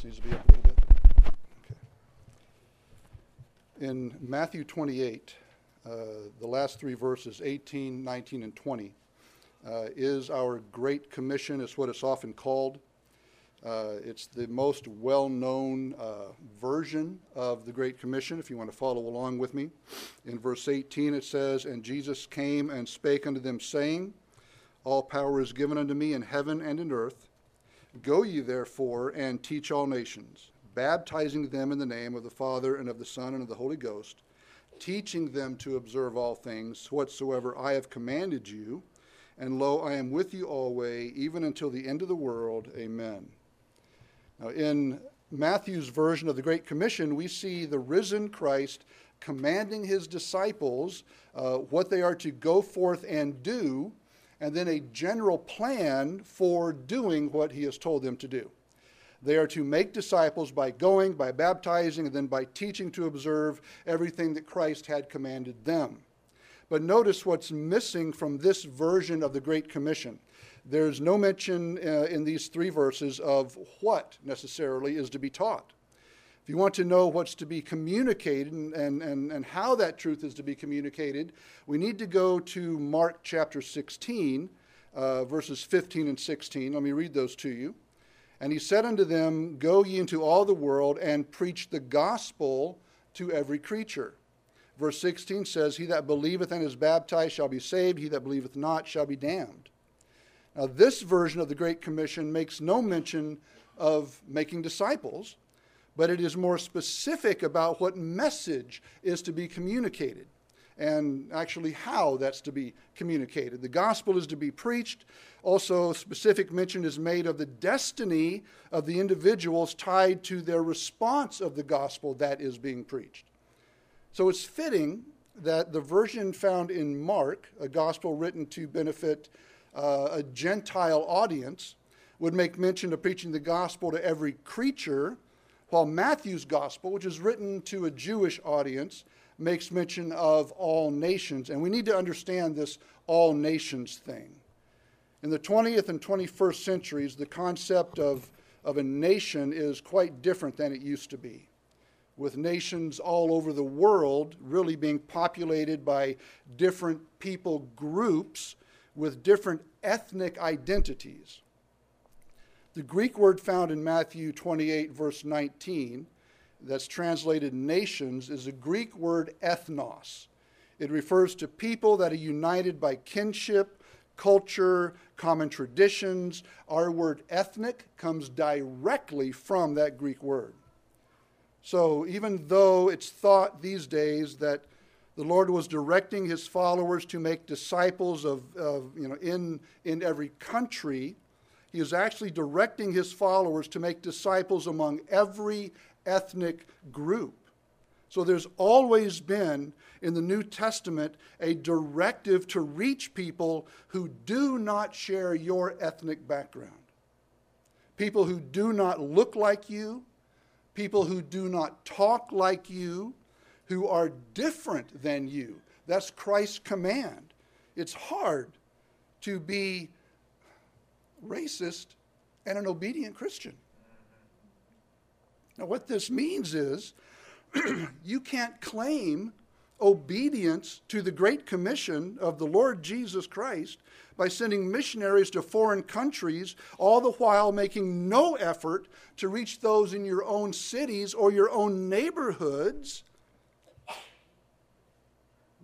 This needs to be up a little bit. Okay. In Matthew 28, uh, the last three verses, 18, 19, and 20, uh, is our Great Commission. It's what it's often called. Uh, it's the most well known uh, version of the Great Commission, if you want to follow along with me. In verse 18, it says, And Jesus came and spake unto them, saying, All power is given unto me in heaven and in earth. Go ye therefore and teach all nations, baptizing them in the name of the Father and of the Son and of the Holy Ghost, teaching them to observe all things whatsoever I have commanded you. And lo, I am with you always, even until the end of the world. Amen. Now, in Matthew's version of the Great Commission, we see the risen Christ commanding his disciples uh, what they are to go forth and do, and then a general plan for doing what he has told them to do. They are to make disciples by going, by baptizing, and then by teaching to observe everything that Christ had commanded them. But notice what's missing from this version of the Great Commission. There's no mention uh, in these three verses of what necessarily is to be taught. You want to know what's to be communicated and, and, and, and how that truth is to be communicated, we need to go to Mark chapter 16, uh, verses 15 and 16. Let me read those to you. And he said unto them, Go ye into all the world and preach the gospel to every creature. Verse 16 says, He that believeth and is baptized shall be saved, he that believeth not shall be damned. Now, this version of the Great Commission makes no mention of making disciples, but it is more specific about what message is to be communicated and actually how that's to be communicated. The gospel is to be preached. Also, specific mention is made of the destiny of the individuals tied to their response of the gospel that is being preached. So it's fitting that the version found in Mark, a gospel written to benefit uh, a Gentile audience, would make mention of preaching the gospel to every creature, while Matthew's gospel, which is written to a Jewish audience, makes mention of all nations. And we need to understand this all nations thing. In the 20th and 21st centuries, the concept of, of a nation is quite different than it used to be, with nations all over the world really being populated by different people groups with different ethnic identities. The Greek word found in Matthew 28, verse 19, that's translated nations, is a Greek word ethnos. It refers to people that are united by kinship, culture, common traditions. Our word ethnic comes directly from that Greek word. So even though it's thought these days that the Lord was directing his followers to make disciples of, of you know, in, in every country. He is actually directing his followers to make disciples among every ethnic group. So there's always been in the New Testament a directive to reach people who do not share your ethnic background. People who do not look like you, people who do not talk like you, who are different than you. That's Christ's command. It's hard to be racist and an obedient Christian. Now, what this means is you can't claim obedience to the Great Commission of the Lord Jesus Christ by sending missionaries to foreign countries, all the while making no effort to reach those in your own cities or your own neighborhoods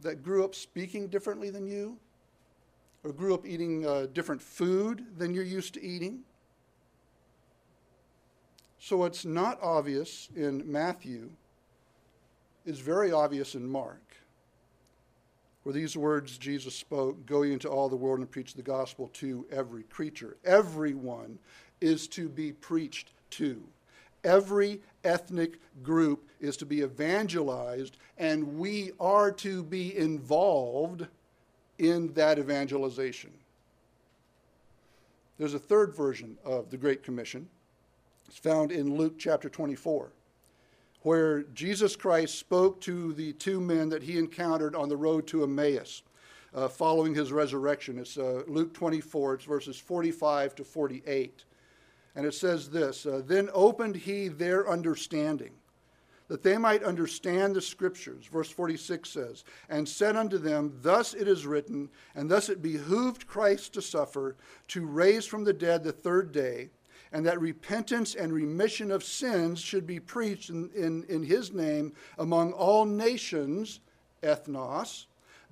that grew up speaking differently than you, or grew up eating uh, different food than you're used to eating. So, what's not obvious in Matthew is very obvious in Mark, where these words Jesus spoke Go into all the world and preach the gospel to every creature. Everyone is to be preached to. Every ethnic group is to be evangelized, and we are to be involved in that evangelization. There's a third version of the Great Commission. It's found in Luke chapter 24, where Jesus Christ spoke to the two men that he encountered on the road to Emmaus uh, following his resurrection. It's uh, Luke 24, it's verses 45 to 48. And it says this uh, Then opened he their understanding, that they might understand the scriptures. Verse 46 says, And said unto them, Thus it is written, and thus it behooved Christ to suffer, to raise from the dead the third day, and that repentance and remission of sins should be preached in, in, in his name among all nations, ethnos,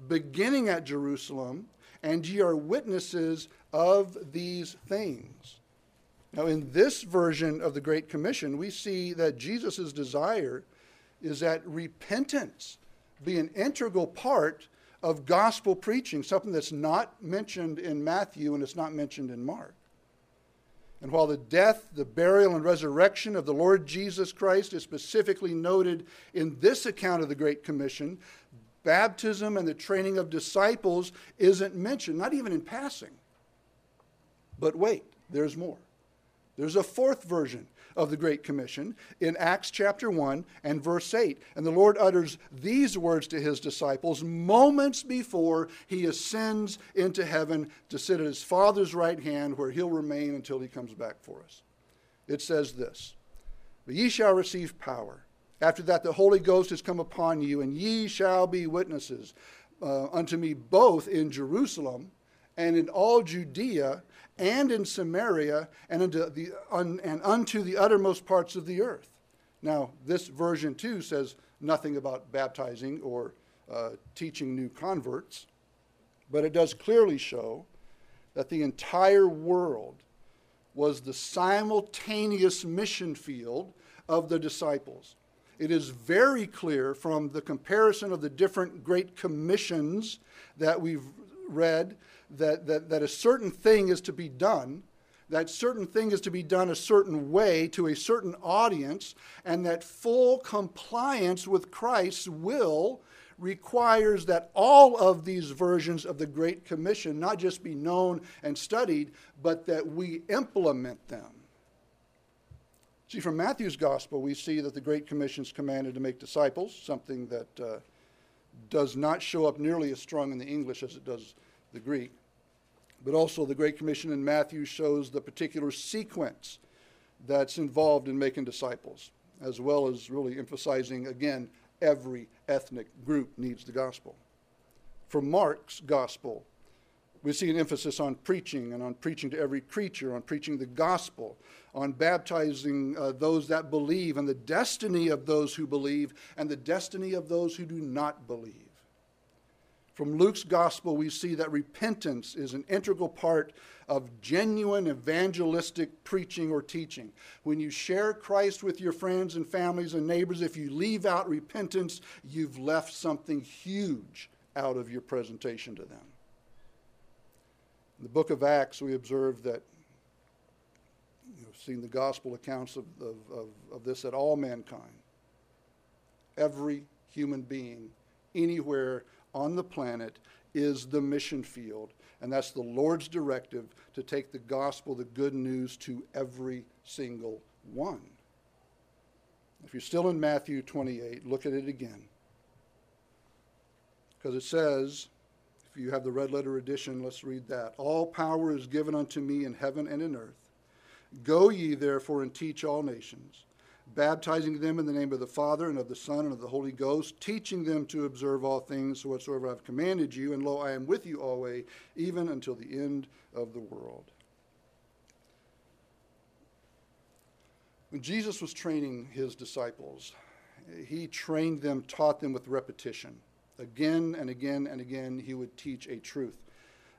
beginning at Jerusalem, and ye are witnesses of these things. Now, in this version of the Great Commission, we see that Jesus' desire is that repentance be an integral part of gospel preaching, something that's not mentioned in Matthew and it's not mentioned in Mark. And while the death, the burial, and resurrection of the Lord Jesus Christ is specifically noted in this account of the Great Commission, baptism and the training of disciples isn't mentioned, not even in passing. But wait, there's more. There's a fourth version of the Great Commission in Acts chapter 1 and verse 8. And the Lord utters these words to his disciples moments before he ascends into heaven to sit at his Father's right hand, where he'll remain until he comes back for us. It says this But ye shall receive power. After that, the Holy Ghost has come upon you, and ye shall be witnesses uh, unto me both in Jerusalem and in all Judea and in Samaria and unto the, un, and unto the uttermost parts of the earth. Now, this version too says nothing about baptizing or uh, teaching new converts, but it does clearly show that the entire world was the simultaneous mission field of the disciples. It is very clear from the comparison of the different great commissions that we've read that, that, that a certain thing is to be done, that certain thing is to be done a certain way to a certain audience, and that full compliance with Christ's will requires that all of these versions of the Great Commission not just be known and studied, but that we implement them. See, from Matthew's Gospel, we see that the Great Commission is commanded to make disciples, something that uh, does not show up nearly as strong in the English as it does the Greek. But also, the Great Commission in Matthew shows the particular sequence that's involved in making disciples, as well as really emphasizing, again, every ethnic group needs the gospel. From Mark's gospel, we see an emphasis on preaching and on preaching to every creature, on preaching the gospel, on baptizing uh, those that believe, and the destiny of those who believe, and the destiny of those who do not believe. From Luke's gospel, we see that repentance is an integral part of genuine evangelistic preaching or teaching. When you share Christ with your friends and families and neighbors, if you leave out repentance, you've left something huge out of your presentation to them. In the book of Acts, we observe that you've seen the gospel accounts of, of, of, of this at all mankind. Every human being, anywhere on the planet is the mission field. And that's the Lord's directive to take the gospel, the good news, to every single one. If you're still in Matthew 28, look at it again. Because it says, if you have the red letter edition, let's read that. All power is given unto me in heaven and in earth. Go ye therefore and teach all nations baptizing them in the name of the Father and of the Son and of the Holy Ghost, teaching them to observe all things whatsoever I've commanded you. And lo, I am with you always, even until the end of the world. When Jesus was training his disciples, he trained them, taught them with repetition. Again and again and again, he would teach a truth.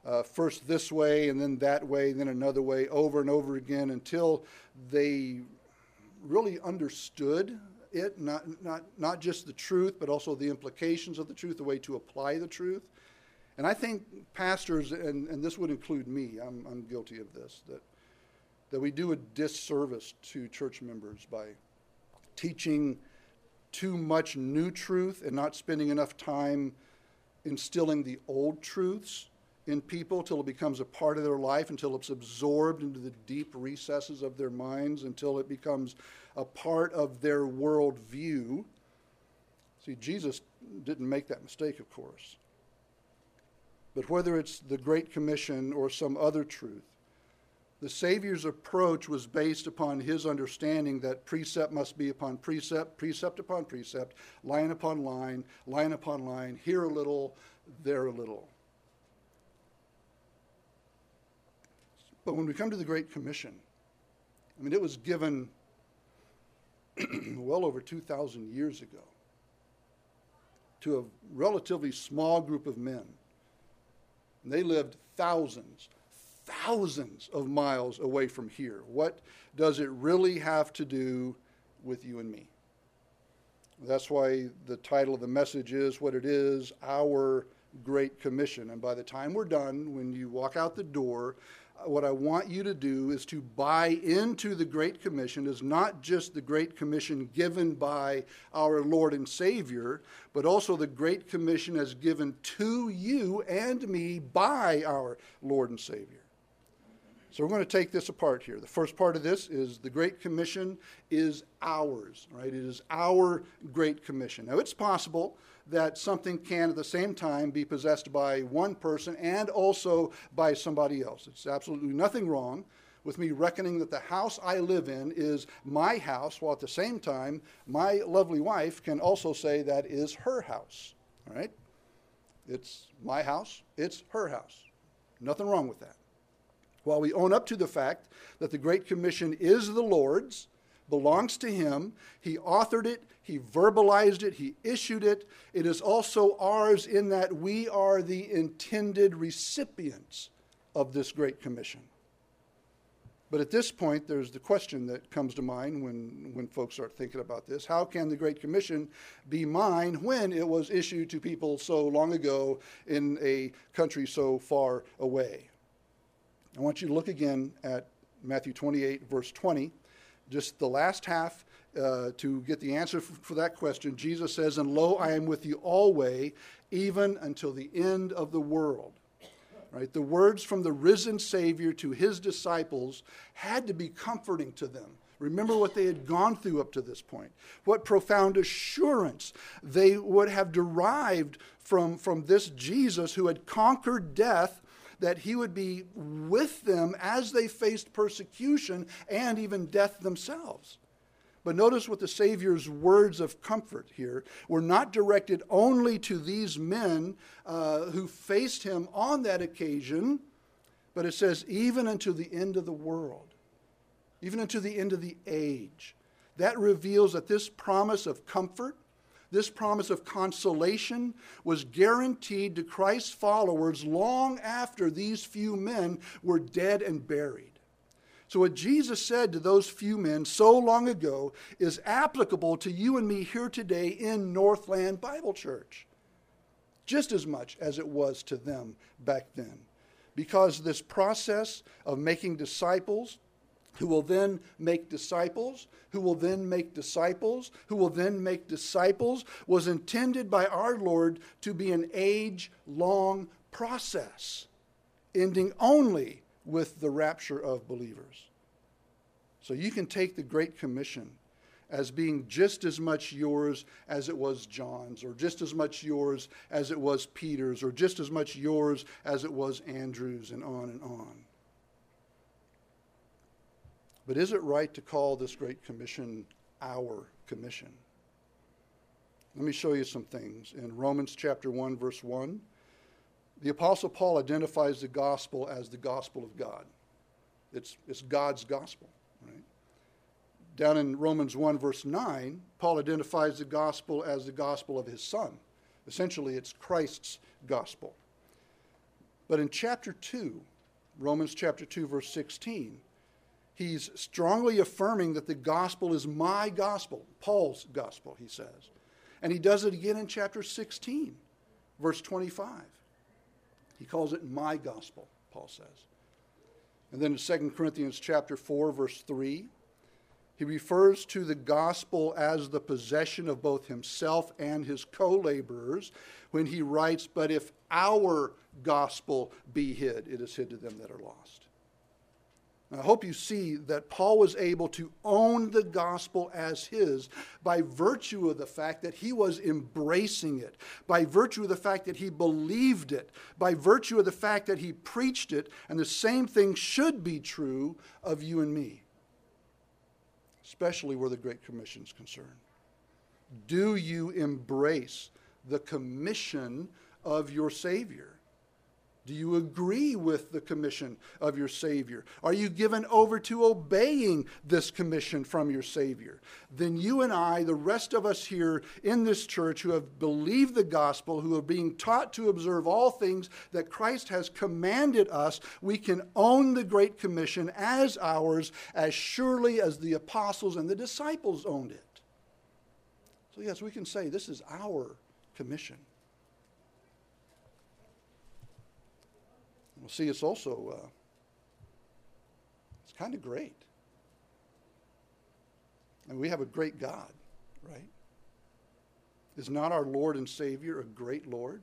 Uh, first this way, and then that way, then another way, over and over again, until they really understood it, not, not, not just the truth, but also the implications of the truth, the way to apply the truth. And I think pastors, and, and this would include me, I'm, I'm guilty of this, that, that we do a disservice to church members by teaching too much new truth and not spending enough time instilling the old truths in people till it becomes a part of their life, until it's absorbed into the deep recesses of their minds, until it becomes a part of their worldview. See, Jesus didn't make that mistake, of course. But whether it's the Great Commission or some other truth, The Savior's approach was based upon his understanding that precept must be upon precept, precept upon precept, line upon line, line upon line, here a little, there a little. But when we come to the Great Commission, I mean, it was given well over 2,000 years ago to a relatively small group of men. And they lived thousands, thousands of miles away from here. What does it really have to do with you and me? That's why the title of the message is what it is Our Great Commission. And by the time we're done, when you walk out the door, what I want you to do is to buy into the Great Commission is not just the Great Commission given by our Lord and Savior, but also the Great Commission as given to you and me by our Lord and Savior. So we're going to take this apart here. The first part of this is the Great Commission is ours, right? It is our Great Commission. Now, it's possible that something can at the same time be possessed by one person and also by somebody else. It's absolutely nothing wrong with me reckoning that the house I live in is my house, while at the same time, my lovely wife can also say that is her house, right? It's my house, it's her house. Nothing wrong with that. While we own up to the fact that the Great Commission is the Lord's, belongs to Him, He authored it, He verbalized it, He issued it, it is also ours in that we are the intended recipients of this Great Commission. But at this point, there's the question that comes to mind when, when folks start thinking about this. How can the Great Commission be mine when it was issued to people so long ago in a country so far away? I want you to look again at Matthew 28, verse 20, just the last half uh, to get the answer for, for that question. Jesus says, And lo, I am with you always, even until the end of the world. Right? The words from the risen Savior to his disciples had to be comforting to them. Remember what they had gone through up to this point. What profound assurance they would have derived from, from this Jesus who had conquered death that he would be with them as they faced persecution and even death themselves. But notice what the Savior's words of comfort here were not directed only to these men uh, who faced him on that occasion, but it says, even unto the end of the world, even unto the end of the age. That reveals that this promise of comfort this promise of consolation was guaranteed to Christ's followers long after these few men were dead and buried. So, what Jesus said to those few men so long ago is applicable to you and me here today in Northland Bible Church, just as much as it was to them back then. Because this process of making disciples who will then make disciples, who will then make disciples, who will then make disciples, was intended by our Lord to be an age long process, ending only with the rapture of believers. So you can take the Great Commission as being just as much yours as it was John's, or just as much yours as it was Peter's, or just as much yours as it was Andrew's, and on and on. But is it right to call this Great Commission our commission? Let me show you some things. In Romans chapter 1, verse 1, the Apostle Paul identifies the gospel as the gospel of God. It's, it's God's gospel, right? Down in Romans 1, verse 9, Paul identifies the gospel as the gospel of his son. Essentially, it's Christ's gospel. But in chapter 2, Romans chapter 2, verse 16, he's strongly affirming that the gospel is my gospel, Paul's gospel, he says. And he does it again in chapter 16, verse 25. He calls it my gospel, Paul says. And then in 2 Corinthians chapter 4, verse 3, he refers to the gospel as the possession of both himself and his co laborers when he writes, But if our gospel be hid, it is hid to them that are lost. I hope you see that Paul was able to own the gospel as his by virtue of the fact that he was embracing it, by virtue of the fact that he believed it, by virtue of the fact that he preached it, and the same thing should be true of you and me, especially where the Great Commission is concerned. Do you embrace the commission of your Savior? Do you agree with the commission of your Savior? Are you given over to obeying this commission from your Savior? Then you and I, the rest of us here in this church who have believed the gospel, who are being taught to observe all things that Christ has commanded us, we can own the Great Commission as ours as surely as the apostles and the disciples owned it. So, yes, we can say this is our commission. Well, see, it's also uh, it's kind of great. And we have a great God, right? Is not our Lord and Savior a great Lord?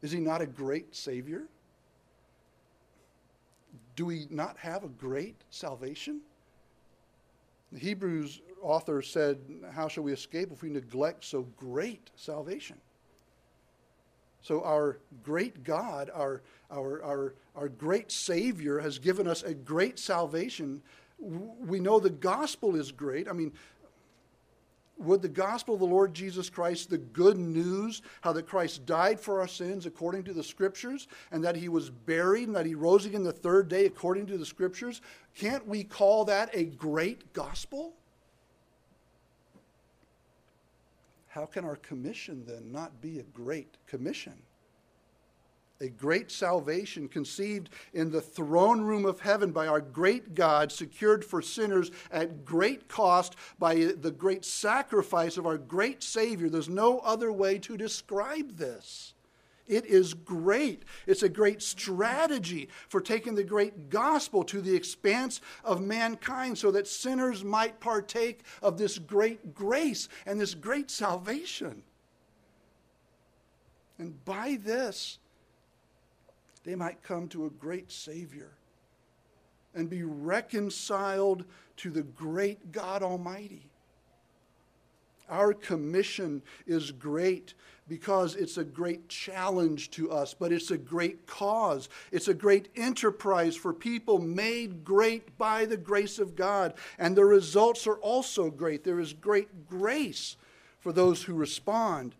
Is he not a great Savior? Do we not have a great salvation? The Hebrews author said, How shall we escape if we neglect so great salvation? So, our great God, our, our, our, our great Savior, has given us a great salvation. We know the gospel is great. I mean, would the gospel of the Lord Jesus Christ, the good news, how that Christ died for our sins according to the scriptures, and that he was buried, and that he rose again the third day according to the scriptures, can't we call that a great gospel? How can our commission then not be a great commission? A great salvation conceived in the throne room of heaven by our great God, secured for sinners at great cost by the great sacrifice of our great Savior. There's no other way to describe this. It is great. It's a great strategy for taking the great gospel to the expanse of mankind so that sinners might partake of this great grace and this great salvation. And by this, they might come to a great Savior and be reconciled to the great God Almighty. Our commission is great because it's a great challenge to us, but it's a great cause. It's a great enterprise for people made great by the grace of God. And the results are also great. There is great grace for those who respond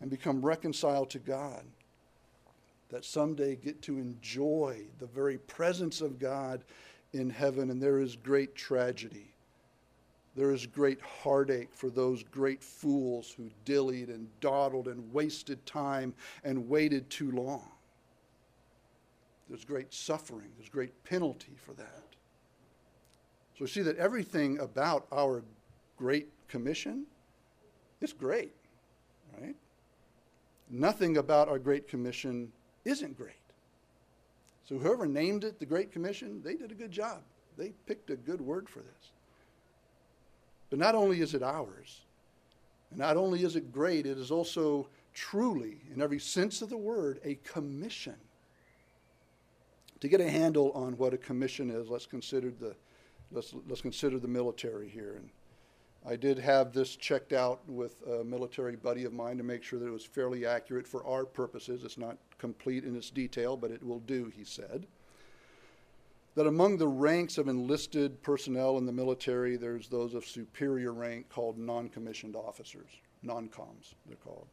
and become reconciled to God. That someday get to enjoy the very presence of God in heaven, and there is great tragedy there is great heartache for those great fools who dillied and dawdled and wasted time and waited too long. There's great suffering, there's great penalty for that. So we see that everything about our great commission is great, right? Nothing about our great commission isn't great. So whoever named it the Great Commission, they did a good job. They picked a good word for this. But not only is it ours, and not only is it great, it is also truly, in every sense of the word, a commission. To get a handle on what a commission is, let's consider the, let's, let's consider the military here. And I did have this checked out with a military buddy of mine to make sure that it was fairly accurate for our purposes. It's not complete in its detail, but it will do, he said that among the ranks of enlisted personnel in the military, there's those of superior rank called non commissioned officers, non coms, they're called.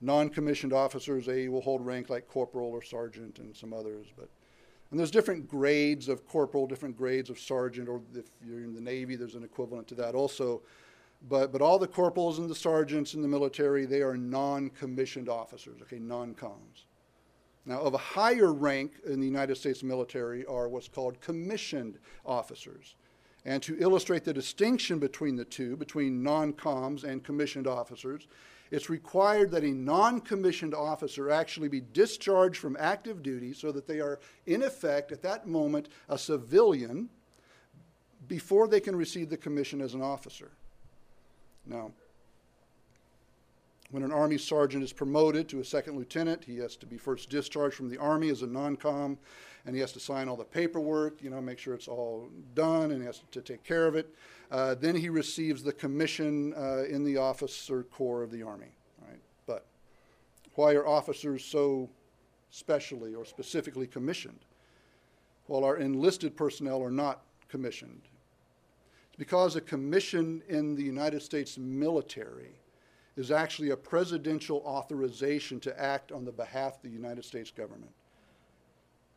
Non commissioned officers, they will hold rank like corporal or sergeant and some others, but and there's different grades of corporal, different grades of sergeant, or if you're in the Navy, there's an equivalent to that also. But, but all the corporals and the sergeants in the military, they are non commissioned officers, okay, non coms. Now, of a higher rank in the United States military are what's called commissioned officers. And to illustrate the distinction between the two, between non coms and commissioned officers, it's required that a non commissioned officer actually be discharged from active duty so that they are, in effect, at that moment, a civilian before they can receive the commission as an officer. Now, when an Army sergeant is promoted to a second lieutenant, he has to be first discharged from the Army as a non com, and he has to sign all the paperwork, you know, make sure it's all done, and he has to take care of it. Uh, then he receives the commission uh, in the officer corps of the Army. Right? But why are officers so specially or specifically commissioned, while our enlisted personnel are not commissioned? It's because a commission in the United States military is actually a presidential authorization to act on the behalf of the United States government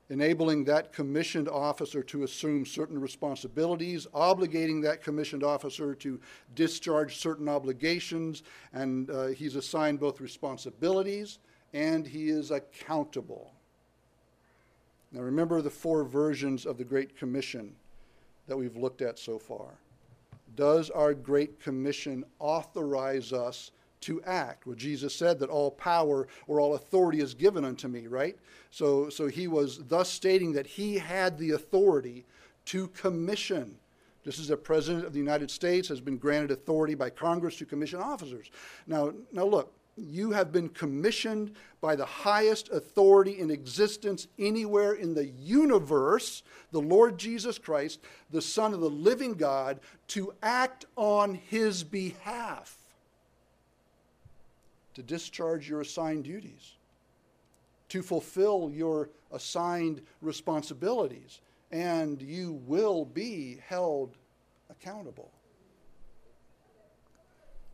enabling that commissioned officer to assume certain responsibilities, obligating that commissioned officer to discharge certain obligations, and uh, he's assigned both responsibilities and he is accountable. Now, remember the four versions of the Great Commission that we've looked at so far. Does our Great Commission authorize us to act. Well, Jesus said that all power or all authority is given unto me, right? So, so he was thus stating that he had the authority to commission. Just as the President of the United States has been granted authority by Congress to commission officers. Now, now look, you have been commissioned by the highest authority in existence anywhere in the universe, the Lord Jesus Christ, the Son of the living God, to act on his behalf to discharge your assigned duties, to fulfill your assigned responsibilities, and you will be held accountable.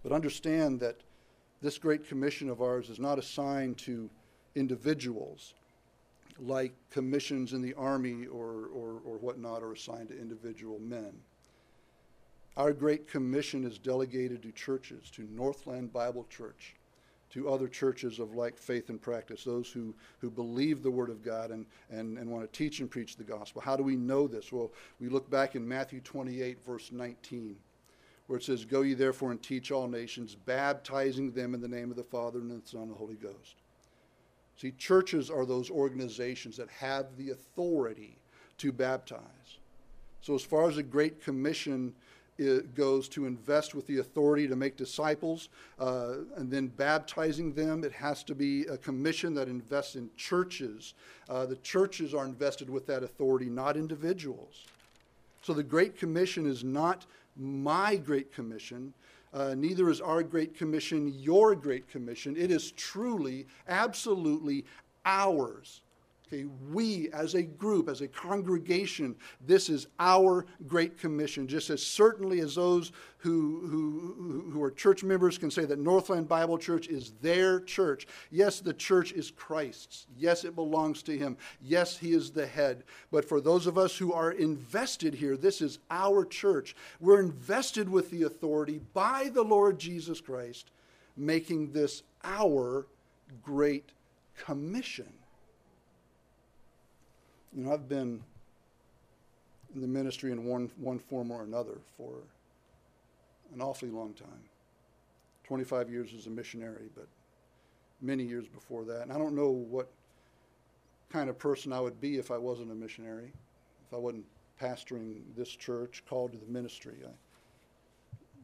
But understand that this great commission of ours is not assigned to individuals like commissions in the army or, or, or whatnot are assigned to individual men. Our Great Commission is delegated to churches, to Northland Bible Church, to other churches of like faith and practice, those who, who believe the Word of God and, and, and want to teach and preach the gospel. How do we know this? Well, we look back in Matthew 28, verse 19, where it says, Go ye therefore and teach all nations, baptizing them in the name of the Father and the Son and the Holy Ghost. See, churches are those organizations that have the authority to baptize. So, as far as the Great Commission it goes to invest with the authority to make disciples uh, and then baptizing them. It has to be a commission that invests in churches. Uh, the churches are invested with that authority, not individuals. So the Great Commission is not my Great Commission. Uh, neither is our Great Commission your Great Commission. It is truly, absolutely ours. Okay, we as a group, as a congregation, this is our Great Commission. Just as certainly as those who, who, who are church members can say that Northland Bible Church is their church. Yes, the church is Christ's. Yes, it belongs to Him. Yes, He is the head. But for those of us who are invested here, this is our church. We're invested with the authority by the Lord Jesus Christ, making this our Great Commission. You know, I've been in the ministry in one, one form or another for an awfully long time 25 years as a missionary, but many years before that. And I don't know what kind of person I would be if I wasn't a missionary, if I wasn't pastoring this church, called to the ministry. I,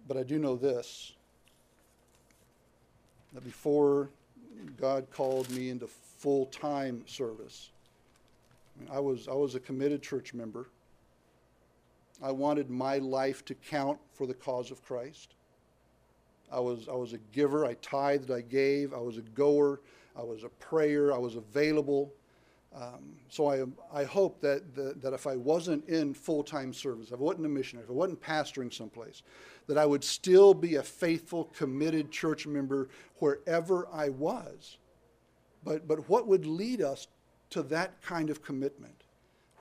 but I do know this that before God called me into full time service, I was, I was a committed church member. I wanted my life to count for the cause of Christ. I was, I was a giver. I tithed, I gave. I was a goer. I was a prayer. I was available. Um, so I, I hope that, that if I wasn't in full time service, if I wasn't a missionary, if I wasn't pastoring someplace, that I would still be a faithful, committed church member wherever I was. But, but what would lead us to that kind of commitment?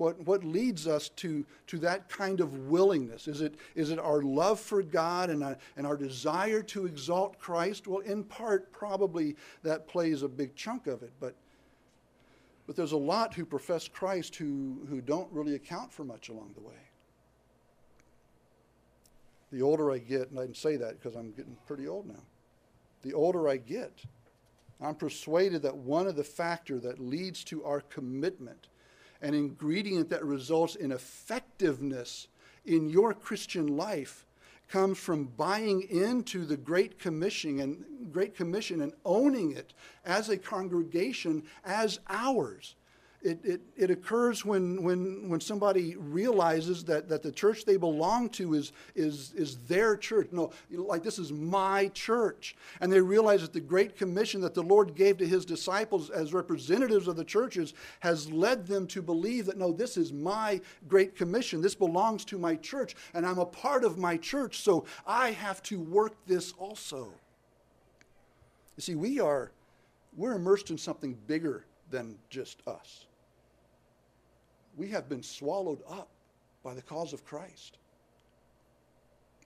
What, what leads us to, to that kind of willingness? Is it, is it our love for God and, our, and our desire to exalt Christ? Well, in part, probably that plays a big chunk of it, but, but there's a lot who profess Christ who, who don't really account for much along the way. The older I get, and I can say that because I'm getting pretty old now, the older I get, I'm persuaded that one of the factors that leads to our commitment, an ingredient that results in effectiveness in your Christian life, comes from buying into the Great Commission and Great Commission and owning it as a congregation as ours. It, it, it occurs when, when, when somebody realizes that, that the church they belong to is, is, is their church. No, like this is my church. And they realize that the Great Commission that the Lord gave to his disciples as representatives of the churches has led them to believe that, no, this is my Great Commission. This belongs to my church, and I'm a part of my church, so I have to work this also. You see, we are we're immersed in something bigger than just us we have been swallowed up by the cause of Christ.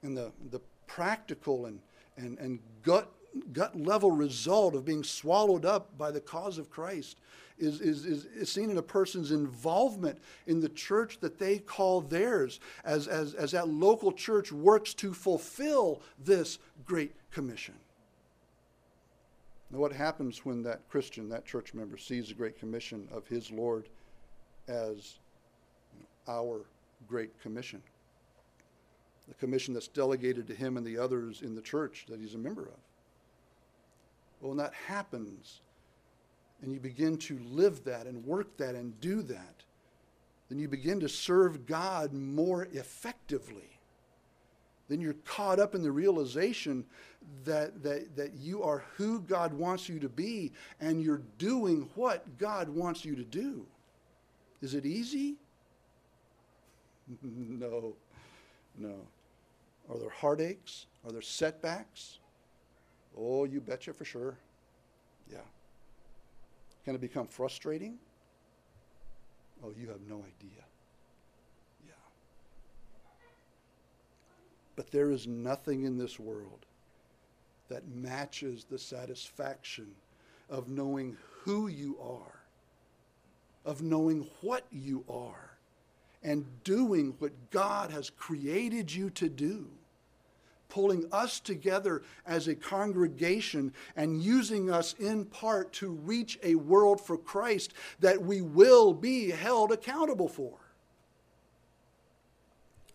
And the, the practical and, and, and gut, gut level result of being swallowed up by the cause of Christ is, is, is, is, seen in a person's involvement in the church that they call theirs as, as, as that local church works to fulfill this great commission. Now, what happens when that Christian, that church member, sees the great commission of his Lord as our Great Commission. The commission that's delegated to him and the others in the church that he's a member of. Well, when that happens, and you begin to live that and work that and do that, then you begin to serve God more effectively. Then you're caught up in the realization that, that, that you are who God wants you to be and you're doing what God wants you to do. Is it easy? no, no. Are there heartaches? Are there setbacks? Oh, you betcha for sure. Yeah. Can it become frustrating? Oh, you have no idea. Yeah. But there is nothing in this world that matches the satisfaction of knowing who you are, of knowing what you are and doing what God has created you to do. Pulling us together as a congregation and using us in part to reach a world for Christ that we will be held accountable for.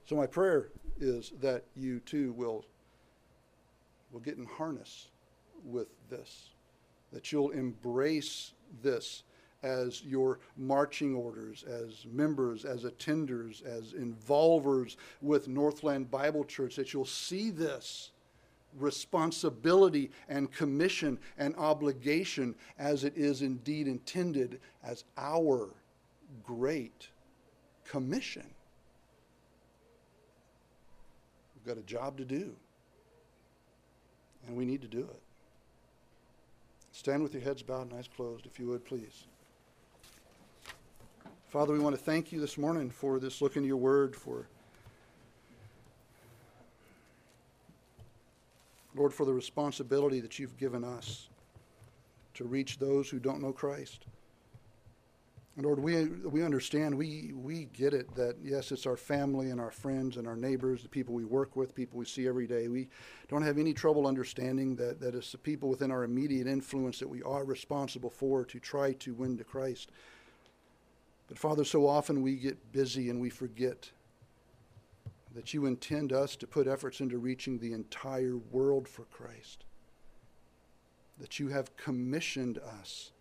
So, my prayer is that you too will, will get in harness with this, that you'll embrace this as your marching orders, as members, as attenders, as involvers with Northland Bible Church, that you'll see this responsibility and commission and obligation as it is indeed intended as our great commission. We've got a job to do, and we need to do it. Stand with your heads bowed and eyes closed, if you would, please. Father, we want to thank you this morning for this look into your word, for Lord, for the responsibility that you've given us to reach those who don't know Christ. And Lord, we, we understand, we, we get it that, yes, it's our family and our friends and our neighbors, the people we work with, people we see every day. We don't have any trouble understanding that, that it's the people within our immediate influence that we are responsible for to try to win to Christ. But Father, so often we get busy and we forget that you intend us to put efforts into reaching the entire world for Christ. That you have commissioned us.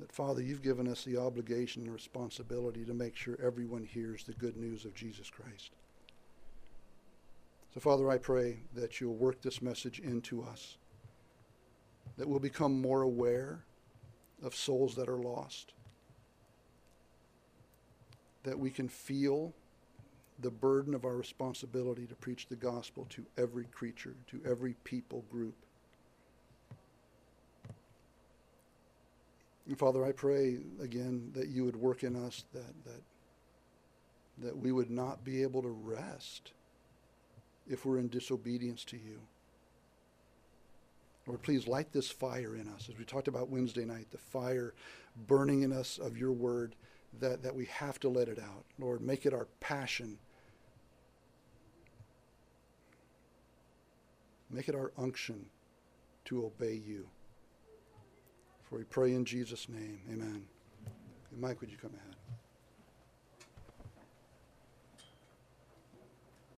That, Father, you've given us the obligation and responsibility to make sure everyone hears the good news of Jesus Christ. So, Father, I pray that you'll work this message into us, that we'll become more aware of souls that are lost, that we can feel the burden of our responsibility to preach the gospel to every creature, to every people group. And Father, I pray again that you would work in us that, that, that we would not be able to rest if we're in disobedience to you. Lord, please light this fire in us. As we talked about Wednesday night, the fire burning in us of your word, that, that we have to let it out. Lord, make it our passion. Make it our unction to obey you. For we pray in Jesus' name. Amen. And Mike, would you come ahead?